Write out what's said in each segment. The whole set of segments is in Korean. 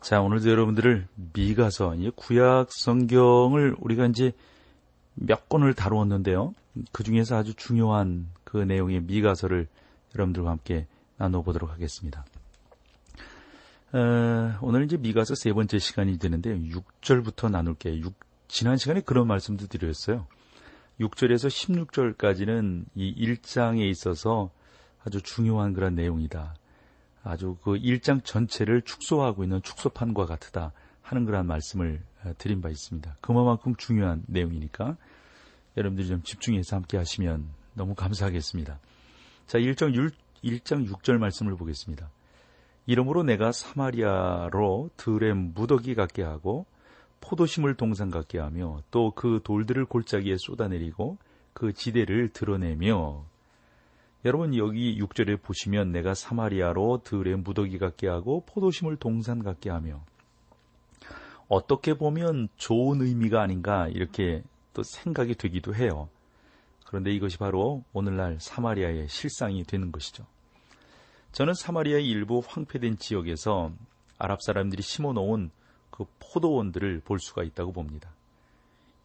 자, 오늘도 여러분들을 미가서, 구약 성경을 우리가 이제 몇 권을 다루었는데요. 그 중에서 아주 중요한 그 내용의 미가서를 여러분들과 함께 나눠보도록 하겠습니다. 어, 오늘 이제 미가서 세 번째 시간이 되는데 6절부터 나눌게요. 6, 지난 시간에 그런 말씀도 드렸어요. 6절에서 16절까지는 이 1장에 있어서 아주 중요한 그런 내용이다. 아주 그 일장 전체를 축소하고 있는 축소판과 같다 하는 그런 말씀을 어, 드린 바 있습니다. 그만큼 중요한 내용이니까 여러분들이 좀 집중해서 함께 하시면 너무 감사하겠습니다. 자, 1장, 1장 6절 말씀을 보겠습니다. 이러므로 내가 사마리아로 들의 무더기 같게 하고 포도심을 동산 같게 하며 또 그 돌들을 골짜기에 쏟아내리고 그 지대를 드러내며 여러분 여기 6절에 보시면 내가 사마리아로 들의 무더기 같게 하고 포도심을 동산 같게 하며 어떻게 보면 좋은 의미가 아닌가 이렇게 또 생각이 되기도 해요. 그런데 이것이 바로 오늘날 사마리아의 실상이 되는 것이죠. 저는 사마리아의 일부 황폐된 지역에서 아랍 사람들이 심어 놓은 그 포도원들을 볼 수가 있다고 봅니다.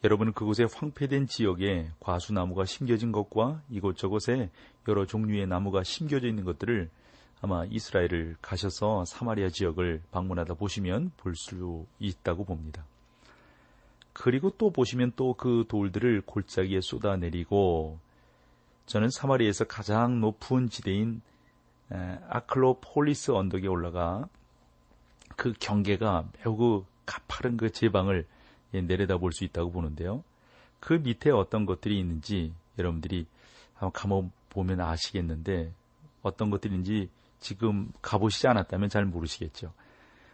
여러분은 그곳의 황폐된 지역에 과수나무가 심겨진 것과 이곳저곳에 여러 종류의 나무가 심겨져 있는 것들을 아마 이스라엘을 가셔서 사마리아 지역을 방문하다 보시면 볼 수 있다고 봅니다. 그리고 또 보시면 또 그 돌들을 골짜기에 쏟아내리고 저는 사마리아에서 가장 높은 지대인 아클로폴리스 언덕에 올라가 그 경계가 매우 그 가파른 그 제방을 예, 내려다 볼 수 있다고 보는데요. 그 밑에 어떤 것들이 있는지 여러분들이 한번 가보면 아시겠는데 어떤 것들인지 지금 가보시지 않았다면 잘 모르시겠죠.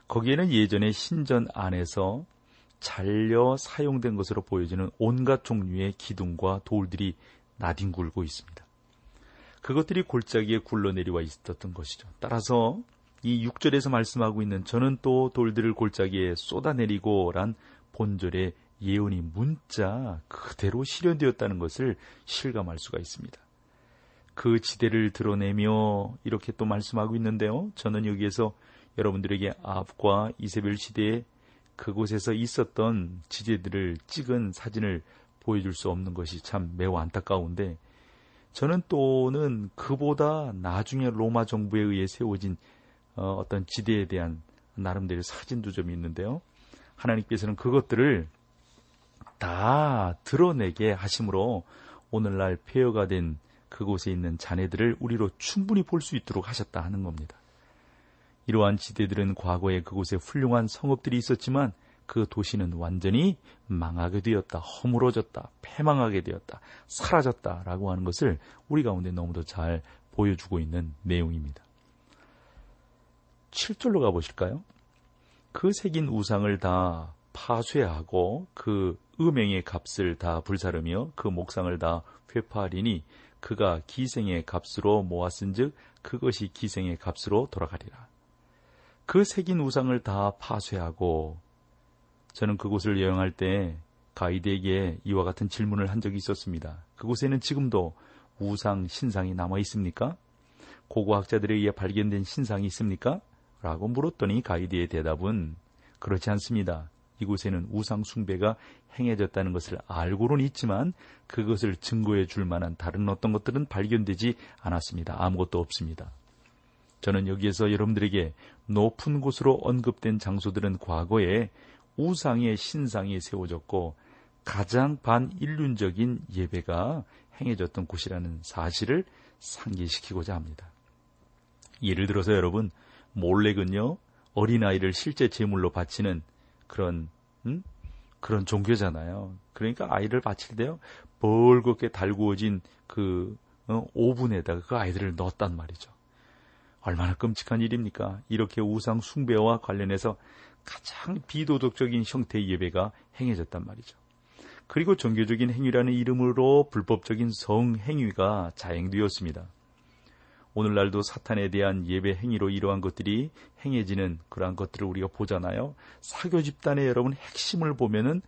거기에는 예전에 신전 안에서 잘려 사용된 것으로 보여지는 온갖 종류의 기둥과 돌들이 나뒹굴고 있습니다. 그것들이 골짜기에 굴러내려와 있었던 것이죠. 따라서 이 6절에서 말씀하고 있는 저는 또 돌들을 골짜기에 쏟아내리고 란 본절의 예언이 문자 그대로 실현되었다는 것을 실감할 수가 있습니다. 그 지대를 드러내며 이렇게 또 말씀하고 있는데요. 저는 여기에서 여러분들에게 아합과 이세벨 시대에 그곳에서 있었던 지대들을 찍은 사진을 보여줄 수 없는 것이 참 매우 안타까운데 저는 또는 그보다 나중에 로마 정부에 의해 세워진 어, 어떤 지대에 대한 나름대로 사진도 좀 있는데요. 하나님께서는 그것들을 다 드러내게 하심으로 오늘날 폐허가 된 그곳에 있는 자네들을 우리로 충분히 볼 수 있도록 하셨다 하는 겁니다. 이러한 지대들은 과거에 그곳에 훌륭한 성읍들이 있었지만 그 도시는 완전히 망하게 되었다, 허물어졌다, 패망하게 되었다, 사라졌다 라고 하는 것을 우리 가운데 너무도 잘 보여주고 있는 내용입니다. 7절로 가보실까요? 그 새긴 우상을 다 파쇄하고 그 음행의 값을 다 불사르며 그 목상을 다 회파하리니 그가 기생의 값으로 모았은즉 그것이 기생의 값으로 돌아가리라. 그 새긴 우상을 다 파쇄하고 저는 그곳을 여행할 때 가이드에게 이와 같은 질문을 한 적이 있었습니다. 그곳에는 지금도 우상 신상이 남아 있습니까? 고고학자들에 의해 발견된 신상이 있습니까? 라고 물었더니 가이드의 대답은 그렇지 않습니다. 이곳에는 우상 숭배가 행해졌다는 것을 알고는 있지만 그것을 증거해 줄 만한 다른 어떤 것들은 발견되지 않았습니다. 아무것도 없습니다. 저는 여기에서 여러분들에게 높은 곳으로 언급된 장소들은 과거에 우상의 신상이 세워졌고 가장 반인륜적인 예배가 행해졌던 곳이라는 사실을 상기시키고자 합니다. 예를 들어서 여러분 몰렉은요 어린아이를 실제 제물로 바치는 그런 음? 그런 종교잖아요. 그러니까 아이를 바칠 때요 벌겋게 달구어진 그 어, 오븐에다가 그 아이들을 넣었단 말이죠. 얼마나 끔찍한 일입니까? 이렇게 우상 숭배와 관련해서 가장 비도덕적인 형태의 예배가 행해졌단 말이죠. 그리고 종교적인 행위라는 이름으로 불법적인 성행위가 자행되었습니다. 오늘날도 사탄에 대한 예배 행위로 이러한 것들이 행해지는 그러한 것들을 우리가 보잖아요. 사교 집단의 여러분 핵심을 보면은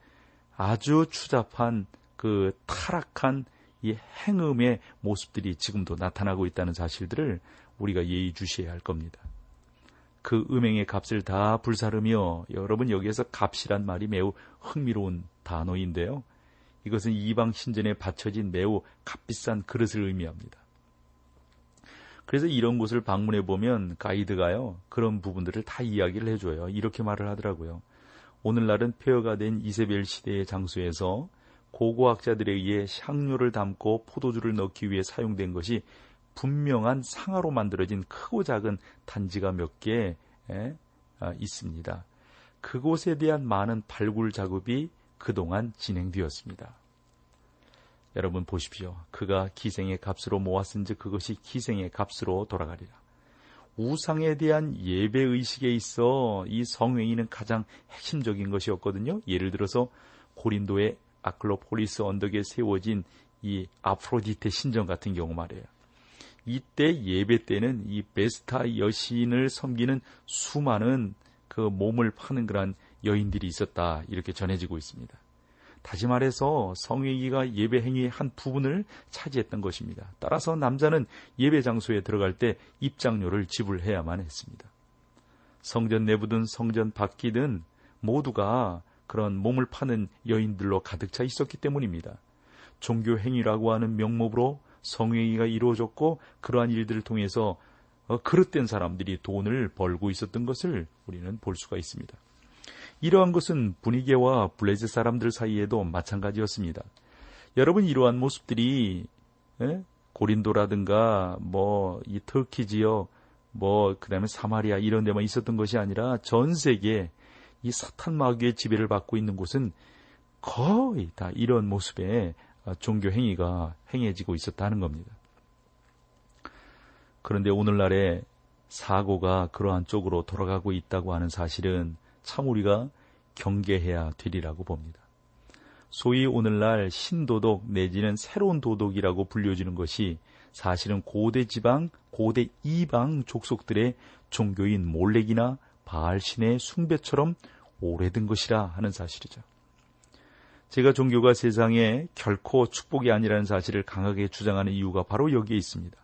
아주 추잡한 그 타락한 이 행음의 모습들이 지금도 나타나고 있다는 사실들을 우리가 예의주시해야 할 겁니다. 그 음행의 값을 다 불사르며 여러분 여기에서 값이란 말이 매우 흥미로운 단어인데요. 이것은 이방 신전에 바쳐진 매우 값비싼 그릇을 의미합니다. 그래서 이런 곳을 방문해 보면 가이드가요 그런 부분들을 다 이야기를 해줘요. 이렇게 말을 하더라고요. 오늘날은 폐허가 된 이세벨 시대의 장소에서 고고학자들에 의해 향료를 담고 포도주를 넣기 위해 사용된 것이 분명한 상하로 만들어진 크고 작은 단지가 몇개 아, 있습니다. 그곳에 대한 많은 발굴 작업이 그동안 진행되었습니다. 여러분 보십시오. 그가 기생의 값으로 모았은즉 그것이 기생의 값으로 돌아가리라. 우상에 대한 예배 의식에 있어 이 성행위는 가장 핵심적인 것이었거든요. 예를 들어서 고린도의 아클로폴리스 언덕에 세워진 이 아프로디테 신전 같은 경우 말이에요. 이때 예배 때는 이 베스타 여신을 섬기는 수많은 그 몸을 파는 그런 여인들이 있었다 이렇게 전해지고 있습니다. 다시 말해서 성회기가 예배 행위의 한 부분을 차지했던 것입니다. 따라서 남자는 예배 장소에 들어갈 때 입장료를 지불해야만 했습니다. 성전 내부든 성전 밖이든 모두가 그런 몸을 파는 여인들로 가득 차 있었기 때문입니다. 종교 행위라고 하는 명목으로 성행위가 이루어졌고 그러한 일들을 통해서 어, 그릇된 사람들이 돈을 벌고 있었던 것을 우리는 볼 수가 있습니다. 이러한 것은 분위기와 블레즈 사람들 사이에도 마찬가지였습니다. 여러분 이러한 모습들이 에? 고린도라든가 뭐 이 터키 지역 뭐 그다음에 사마리아 이런 데만 있었던 것이 아니라 전 세계 이 사탄 마귀의 지배를 받고 있는 곳은 거의 다 이런 모습의 종교 행위가 행해지고 있었다는 겁니다. 그런데 오늘날의 사고가 그러한 쪽으로 돌아가고 있다고 하는 사실은 참 우리가 경계해야 되리라고 봅니다. 소위 오늘날 신도덕 내지는 새로운 도덕이라고 불려지는 것이 사실은 고대 지방, 고대 이방 족속들의 종교인 몰렉이나 바알신의 숭배처럼 오래된 것이라 하는 사실이죠. 제가 종교가 세상에 결코 축복이 아니라는 사실을 강하게 주장하는 이유가 바로 여기에 있습니다.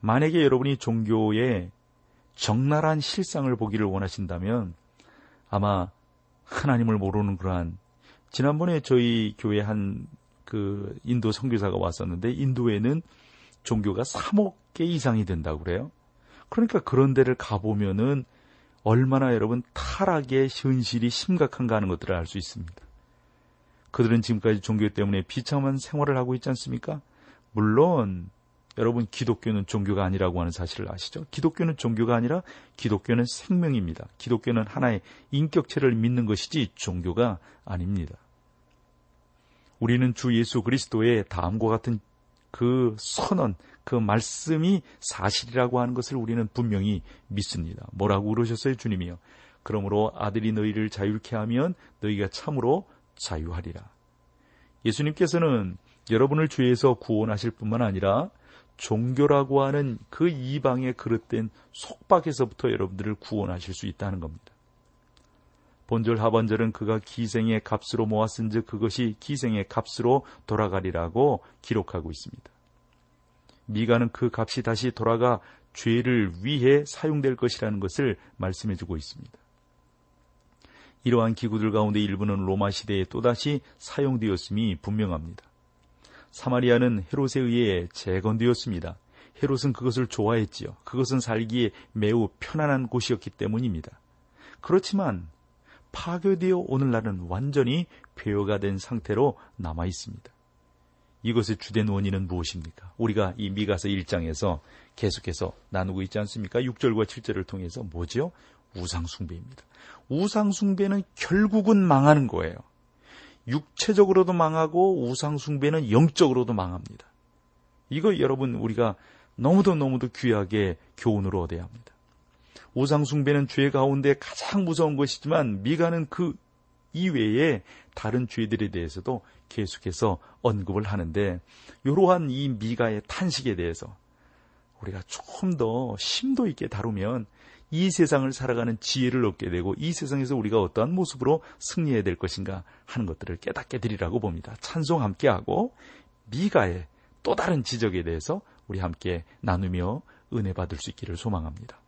만약에 여러분이 종교의 적나라한 실상을 보기를 원하신다면 아마 하나님을 모르는 그러한 지난번에 저희 교회 한 그 인도 선교사가 왔었는데 인도에는 종교가 3억 개 이상이 된다고 그래요. 그러니까 그런 데를 가보면은 얼마나 여러분 타락의 현실이 심각한가 하는 것들을 알 수 있습니다. 그들은 지금까지 종교 때문에 비참한 생활을 하고 있지 않습니까? 물론 여러분 기독교는 종교가 아니라고 하는 사실을 아시죠? 기독교는 종교가 아니라 기독교는 생명입니다. 기독교는 하나의 인격체를 믿는 것이지 종교가 아닙니다. 우리는 주 예수 그리스도의 다음과 같은 그 선언, 그 말씀이 사실이라고 하는 것을 우리는 분명히 믿습니다. 뭐라고 그러셨어요, 주님이요? 그러므로 아들이 너희를 자유케 하면 너희가 참으로 자유하리라. 예수님께서는 여러분을 죄에서 구원하실 뿐만 아니라 종교라고 하는 그 이방에 그릇된 속박에서부터 여러분들을 구원하실 수 있다는 겁니다. 본절 하반절은 그가 기생의 값으로 모았은즉 그것이 기생의 값으로 돌아가리라고 기록하고 있습니다. 미가는 그 값이 다시 돌아가 죄를 위해 사용될 것이라는 것을 말씀해 주고 있습니다. 이러한 기구들 가운데 일부는 로마 시대에 또다시 사용되었음이 분명합니다. 사마리아는 헤롯에 의해 재건되었습니다. 헤롯은 그것을 좋아했지요. 그것은 살기에 매우 편안한 곳이었기 때문입니다. 그렇지만 파괴되어 오늘날은 완전히 폐허가 된 상태로 남아 있습니다. 이것의 주된 원인은 무엇입니까? 우리가 이 미가서 1장에서 계속해서 나누고 있지 않습니까? 6절과 7절을 통해서 뭐죠? 우상숭배입니다. 우상숭배는 결국은 망하는 거예요. 육체적으로도 망하고 우상숭배는 영적으로도 망합니다. 이거 여러분 우리가 너무도 너무도 귀하게 교훈으로 얻어야 합니다. 우상숭배는 죄 가운데 가장 무서운 것이지만 미가는 그 이외에 다른 죄들에 대해서도 계속해서 언급을 하는데 이러한 이 미가의 탄식에 대해서 우리가 조금 더 심도 있게 다루면 이 세상을 살아가는 지혜를 얻게 되고 이 세상에서 우리가 어떠한 모습으로 승리해야 될 것인가 하는 것들을 깨닫게 되리라고 봅니다. 찬송 함께 하고 미가의 또 다른 지적에 대해서 우리 함께 나누며 은혜 받을 수 있기를 소망합니다.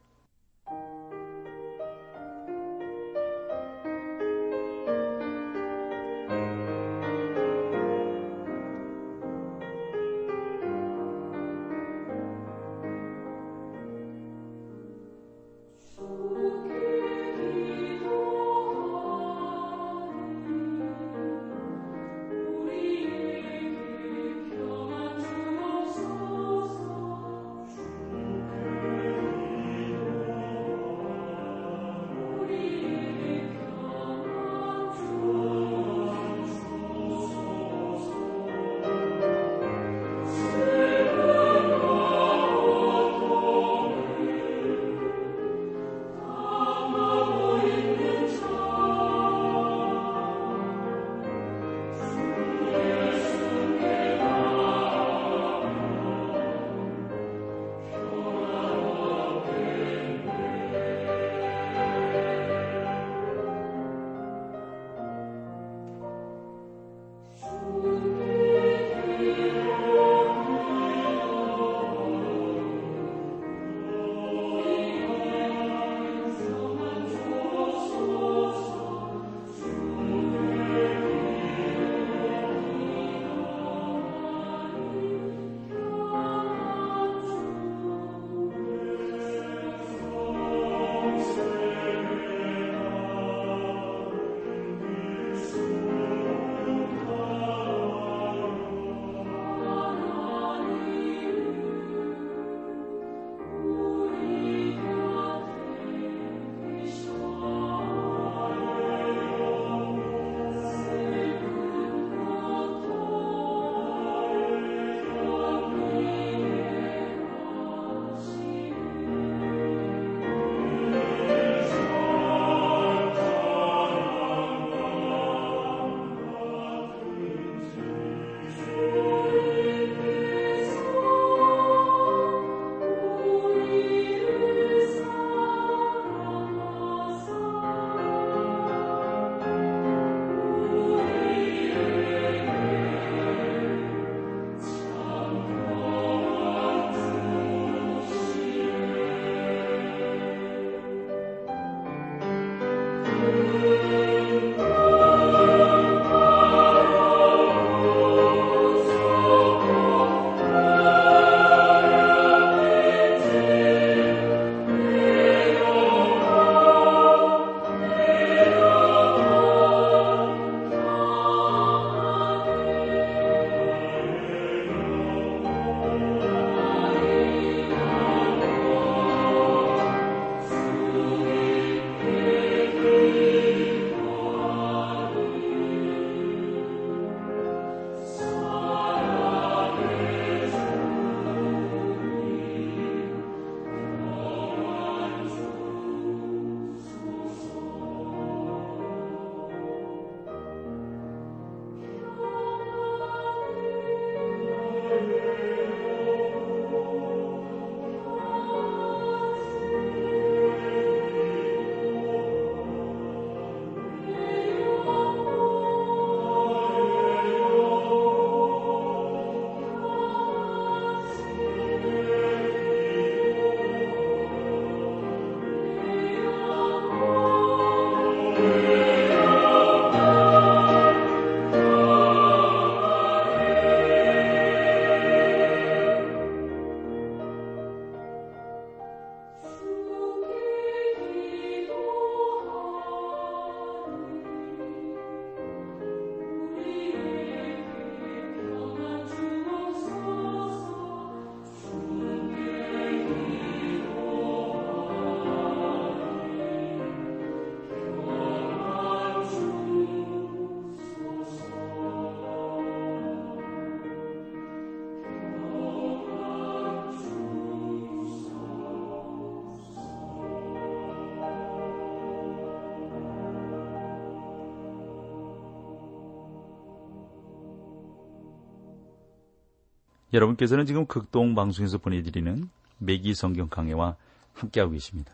여러분께서는 지금 극동 방송에서 보내드리는 매기 성경 강해와 함께하고 계십니다.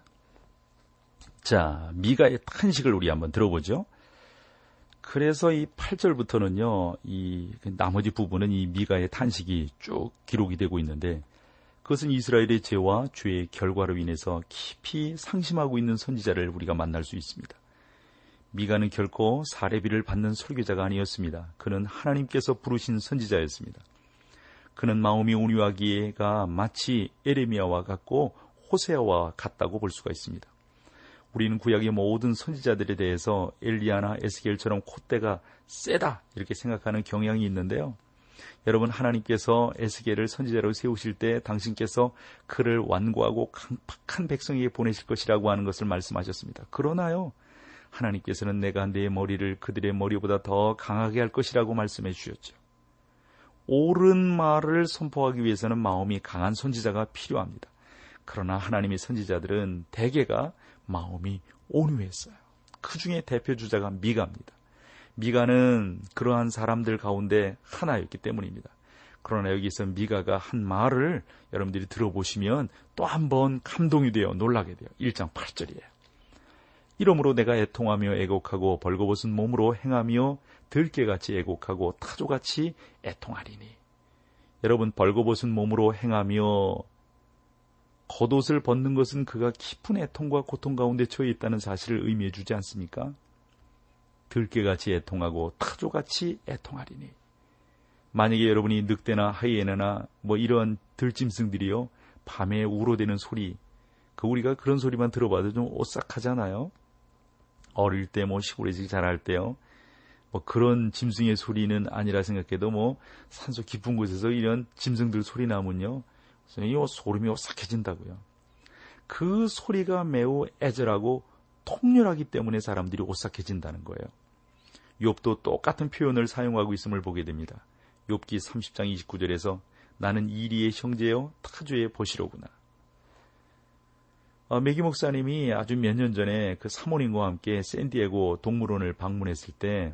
자, 미가의 탄식을 우리 한번 들어보죠. 그래서 이 8절부터는요, 이 나머지 부분은 이 미가의 탄식이 쭉 기록이 되고 있는데 그것은 이스라엘의 죄와 죄의 결과로 인해서 깊이 상심하고 있는 선지자를 우리가 만날 수 있습니다. 미가는 결코 사례비를 받는 설교자가 아니었습니다. 그는 하나님께서 부르신 선지자였습니다. 그는 마음이 온유하기가 마치 에레미야와 같고 호세아와 같다고 볼 수가 있습니다. 우리는 구약의 모든 선지자들에 대해서 엘리야나 에스겔처럼 콧대가 세다 이렇게 생각하는 경향이 있는데요. 여러분 하나님께서 에스겔을 선지자로 세우실 때 당신께서 그를 완고하고 강팍한 백성에게 보내실 것이라고 하는 것을 말씀하셨습니다. 그러나요. 하나님께서는 내가 내 머리를 그들의 머리보다 더 강하게 할 것이라고 말씀해 주셨죠. 옳은 말을 선포하기 위해서는 마음이 강한 선지자가 필요합니다. 그러나 하나님의 선지자들은 대개가 마음이 온유했어요. 그 중에 대표 주자가 미가입니다. 미가는 그러한 사람들 가운데 하나였기 때문입니다. 그러나 여기서 미가가 한 말을 여러분들이 들어보시면 또 한 번 감동이 되어 놀라게 돼요. 1장 8절이에요. 이러므로 내가 애통하며 애곡하고 벌거벗은 몸으로 행하며 들깨같이 애곡하고 타조같이 애통하리니. 여러분 벌거벗은 몸으로 행하며 겉옷을 벗는 것은 그가 깊은 애통과 고통 가운데 처해 있다는 사실을 의미해 주지 않습니까? 들깨같이 애통하고 타조같이 애통하리니. 만약에 여러분이 늑대나 하이에나나 뭐 이런 들짐승들이요 밤에 우로대는 소리 그 우리가 그런 소리만 들어봐도 좀 오싹하잖아요. 어릴 때 뭐 시골에서 자랄 때요. 뭐 그런 짐승의 소리는 아니라 생각해도 뭐 산소 깊은 곳에서 이런 짐승들 소리 나면요. 이 소름이 오싹해진다고요. 그 소리가 매우 애절하고 통렬하기 때문에 사람들이 오싹해진다는 거예요. 욥도 똑같은 표현을 사용하고 있음을 보게 됩니다. 욥기 30장 29절에서 나는 이리의 형제여 타주의 보시로구나. 어, 메기 목사님이 아주 몇 년 전에 그 사모님과 함께 샌디에고 동물원을 방문했을 때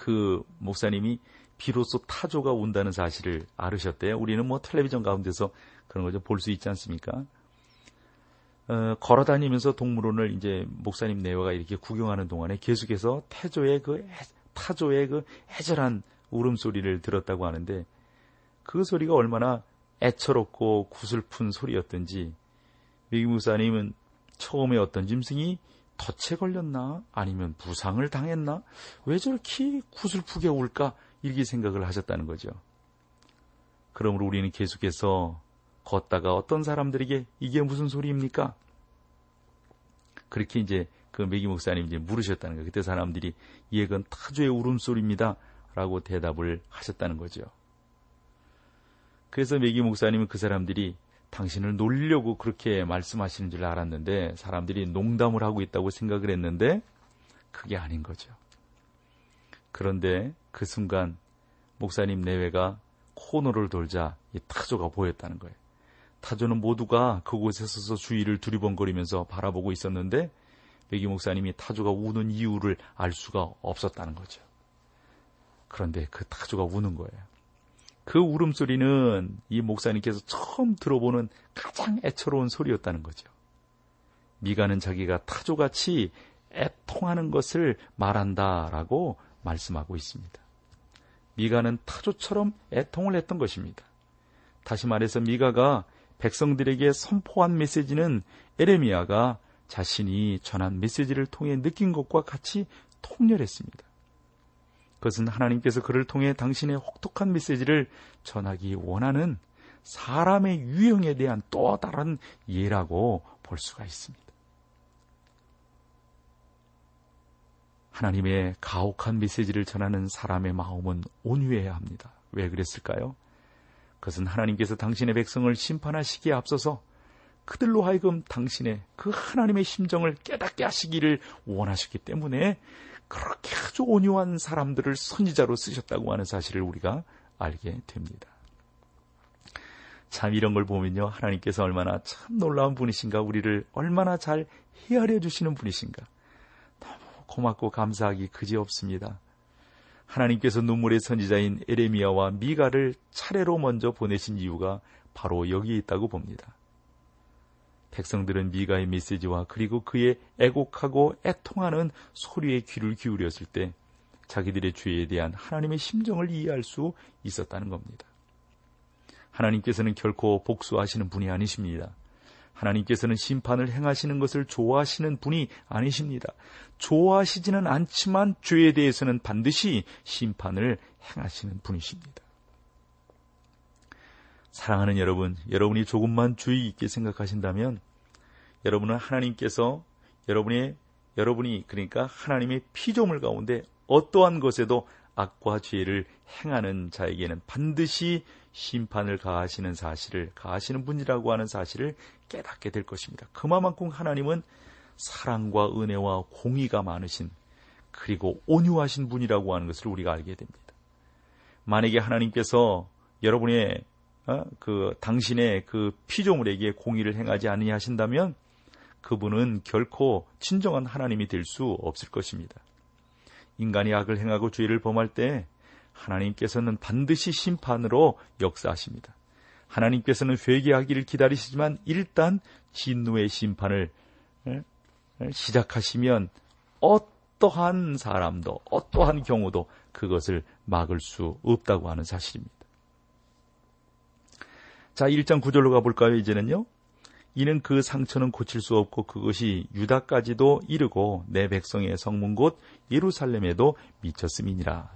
그 목사님이 비로소 타조가 온다는 사실을 알으셨대요. 우리는 뭐 텔레비전 가운데서 그런 걸좀볼 수 있지 않습니까? 어, 걸어 다니면서 동물원을 이제 목사님 내외가 이렇게 구경하는 동안에 계속해서 태조의 그 타조의 그 애절한 울음소리를 들었다고 하는데 그 소리가 얼마나 애처롭고 구슬픈 소리였던지 미기 목사님은 처음에 어떤 짐승이 덫에 걸렸나 아니면 부상을 당했나 왜 저렇게 구슬프게 울까 이렇게 생각을 하셨다는 거죠. 그러므로 우리는 계속해서 걷다가 어떤 사람들에게 이게 무슨 소리입니까? 그렇게 이제 그 메기 목사님 이제 물으셨다는 거예요. 그때 사람들이 이건 타조의 울음소리입니다. 라고 대답을 하셨다는 거죠. 그래서 메기 목사님은 그 사람들이 당신을 놀리려고 그렇게 말씀하시는 줄 알았는데 사람들이 농담을 하고 있다고 생각을 했는데 그게 아닌 거죠. 그런데 그 순간 목사님 내외가 코너를 돌자 이 타조가 보였다는 거예요. 타조는 모두가 그곳에 서서 주위를 두리번거리면서 바라보고 있었는데 백기 목사님이 타조가 우는 이유를 알 수가 없었다는 거죠. 그런데 그 타조가 우는 거예요. 그 울음소리는 이 목사님께서 처음 들어보는 가장 애처로운 소리였다는 거죠. 미가는 자기가 타조같이 애통하는 것을 말한다라고 말씀하고 있습니다. 미가는 타조처럼 애통을 했던 것입니다. 다시 말해서 미가가 백성들에게 선포한 메시지는 에레미야가 자신이 전한 메시지를 통해 느낀 것과 같이 통렬했습니다. 그것은 하나님께서 그를 통해 당신의 혹독한 메시지를 전하기 원하는 사람의 유형에 대한 또 다른 예라고 볼 수가 있습니다. 하나님의 가혹한 메시지를 전하는 사람의 마음은 온유해야 합니다. 왜 그랬을까요? 그것은 하나님께서 당신의 백성을 심판하시기에 앞서서 그들로 하여금 당신의 그 하나님의 심정을 깨닫게 하시기를 원하셨기 때문에 그렇게 아주 온유한 사람들을 선지자로 쓰셨다고 하는 사실을 우리가 알게 됩니다. 참 이런 걸 보면요. 하나님께서 얼마나 참 놀라운 분이신가, 우리를 얼마나 잘 헤아려 주시는 분이신가. 너무 고맙고 감사하기 그지 없습니다. 하나님께서 눈물의 선지자인 에레미야와 미가를 차례로 먼저 보내신 이유가 바로 여기에 있다고 봅니다. 백성들은 미가의 메시지와 그리고 그의 애곡하고 애통하는 소리에 귀를 기울였을 때 자기들의 죄에 대한 하나님의 심정을 이해할 수 있었다는 겁니다. 하나님께서는 결코 복수하시는 분이 아니십니다. 하나님께서는 심판을 행하시는 것을 좋아하시는 분이 아니십니다. 좋아하시지는 않지만 죄에 대해서는 반드시 심판을 행하시는 분이십니다. 사랑하는 여러분, 여러분이 조금만 주의 있게 생각하신다면 여러분은 하나님께서 여러분의 여러분이 그러니까 하나님의 피조물 가운데 어떠한 것에도 악과 죄를 행하는 자에게는 반드시 심판을 가하시는 사실을 가하시는 분이라고 하는 사실을 깨닫게 될 것입니다. 그만큼 하나님은 사랑과 은혜와 공의가 많으신 그리고 온유하신 분이라고 하는 것을 우리가 알게 됩니다. 만약에 하나님께서 여러분의 어? 그 당신의 그 피조물에게 공의를 행하지 않으냐 하신다면 그분은 결코 진정한 하나님이 될 수 없을 것입니다. 인간이 악을 행하고 죄를 범할 때 하나님께서는 반드시 심판으로 역사하십니다. 하나님께서는 회개하기를 기다리시지만 일단 진노의 심판을 시작하시면 어떠한 사람도 어떠한 경우도 그것을 막을 수 없다고 하는 사실입니다. 자, 1장 9절로 가볼까요, 이제는요? 이는 그 상처는 고칠 수 없고 그것이 유다까지도 이르고 내 백성의 성문 곧 예루살렘에도 미쳤음이니라.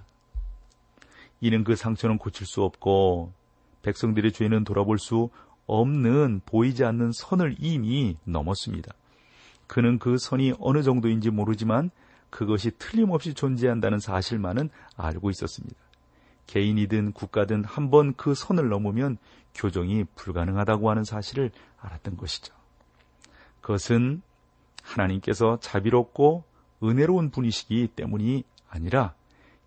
이는 그 상처는 고칠 수 없고 백성들의 죄는 돌아볼 수 없는 보이지 않는 선을 이미 넘었습니다. 그는 그 선이 어느 정도인지 모르지만 그것이 틀림없이 존재한다는 사실만은 알고 있었습니다. 개인이든 국가든 한 번 그 선을 넘으면 교정이 불가능하다고 하는 사실을 알았던 것이죠. 그것은 하나님께서 자비롭고 은혜로운 분이시기 때문이 아니라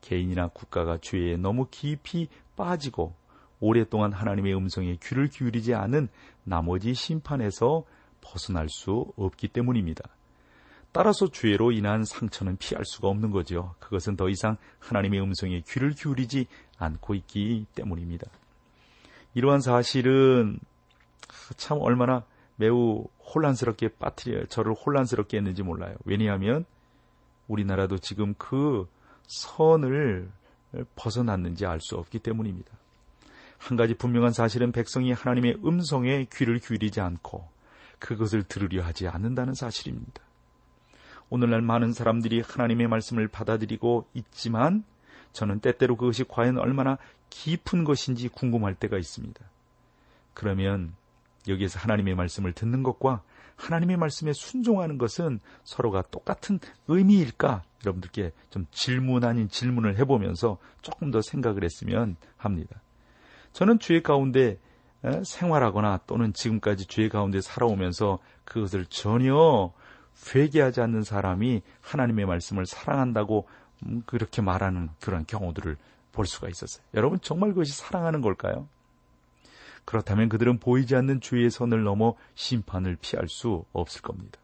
개인이나 국가가 죄에 너무 깊이 빠지고 오랫동안 하나님의 음성에 귀를 기울이지 않은 나머지 심판에서 벗어날 수 없기 때문입니다. 따라서 죄로 인한 상처는 피할 수가 없는 거죠. 그것은 더 이상 하나님의 음성에 귀를 기울이지 않고 있기 때문입니다. 이러한 사실은 참 얼마나 매우 혼란스럽게 빠뜨려 저를 혼란스럽게 했는지 몰라요. 왜냐하면 우리나라도 지금 그 선을 벗어났는지 알 수 없기 때문입니다. 한 가지 분명한 사실은 백성이 하나님의 음성에 귀를 기울이지 않고 그것을 들으려 하지 않는다는 사실입니다. 오늘날 많은 사람들이 하나님의 말씀을 받아들이고 있지만 저는 때때로 그것이 과연 얼마나 깊은 것인지 궁금할 때가 있습니다. 그러면 여기에서 하나님의 말씀을 듣는 것과 하나님의 말씀에 순종하는 것은 서로가 똑같은 의미일까? 여러분들께 좀 질문 아닌 질문을 해보면서 조금 더 생각을 했으면 합니다. 저는 죄 가운데 생활하거나 또는 지금까지 죄 가운데 살아오면서 그것을 전혀 회개하지 않는 사람이 하나님의 말씀을 사랑한다고 음, 그렇게 말하는 그런 경우들을 볼 수가 있었어요. 여러분 정말 그것이 사랑하는 걸까요? 그렇다면 그들은 보이지 않는 주의 선을 넘어 심판을 피할 수 없을 겁니다.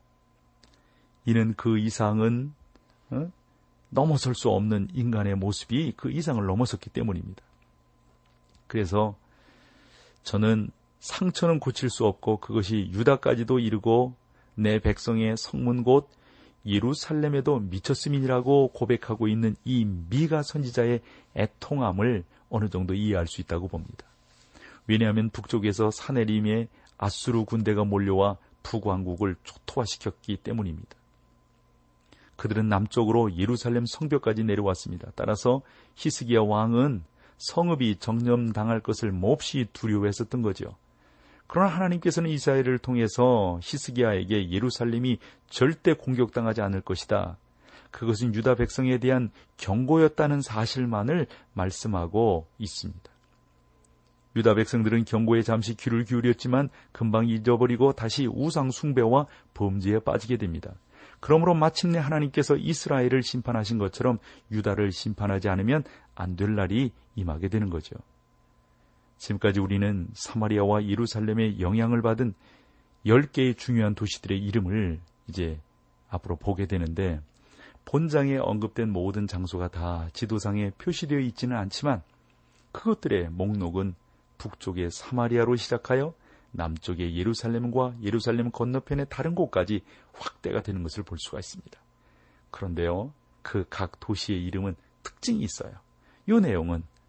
이는 그 이상은 어? 넘어설 수 없는 인간의 모습이 그 이상을 넘어섰기 때문입니다. 그래서 저는 상처는 고칠 수 없고 그것이 유다까지도 이르고 내 백성의 성문 곧 예루살렘에도 미쳤음이라고 고백하고 있는 이 미가 선지자의 애통함을 어느 정도 이해할 수 있다고 봅니다. 왜냐하면 북쪽에서 사내림의 아수르 군대가 몰려와 북왕국을 초토화시켰기 때문입니다. 그들은 남쪽으로 예루살렘 성벽까지 내려왔습니다. 따라서 히스기야 왕은 성읍이 정념당할 것을 몹시 두려워했었던 거죠. 그러나 하나님께서는 이스라엘을 통해서 히스기야에게 예루살렘이 절대 공격당하지 않을 것이다. 그것은 유다 백성에 대한 경고였다는 사실만을 말씀하고 있습니다. 유다 백성들은 경고에 잠시 귀를 기울였지만 금방 잊어버리고 다시 우상 숭배와 범죄에 빠지게 됩니다. 그러므로 마침내 하나님께서 이스라엘을 심판하신 것처럼 유다를 심판하지 않으면 안 될 날이 임하게 되는 거죠. 지금까지 우리는 사마리아와 예루살렘의 영향을 받은 10개의 중요한 도시들의 이름을 이제 앞으로 보게 되는데 본장에 언급된 모든 장소가 다 지도상에 표시되어 있지는 않지만 그것들의 목록은 북쪽의 사마리아로 시작하여 남쪽의 예루살렘과 예루살렘 건너편의 다른 곳까지 확대가 되는 것을 볼 수가 있습니다. 그런데요, 그 각 도시의 이름은 특징이 있어요. 이 내용은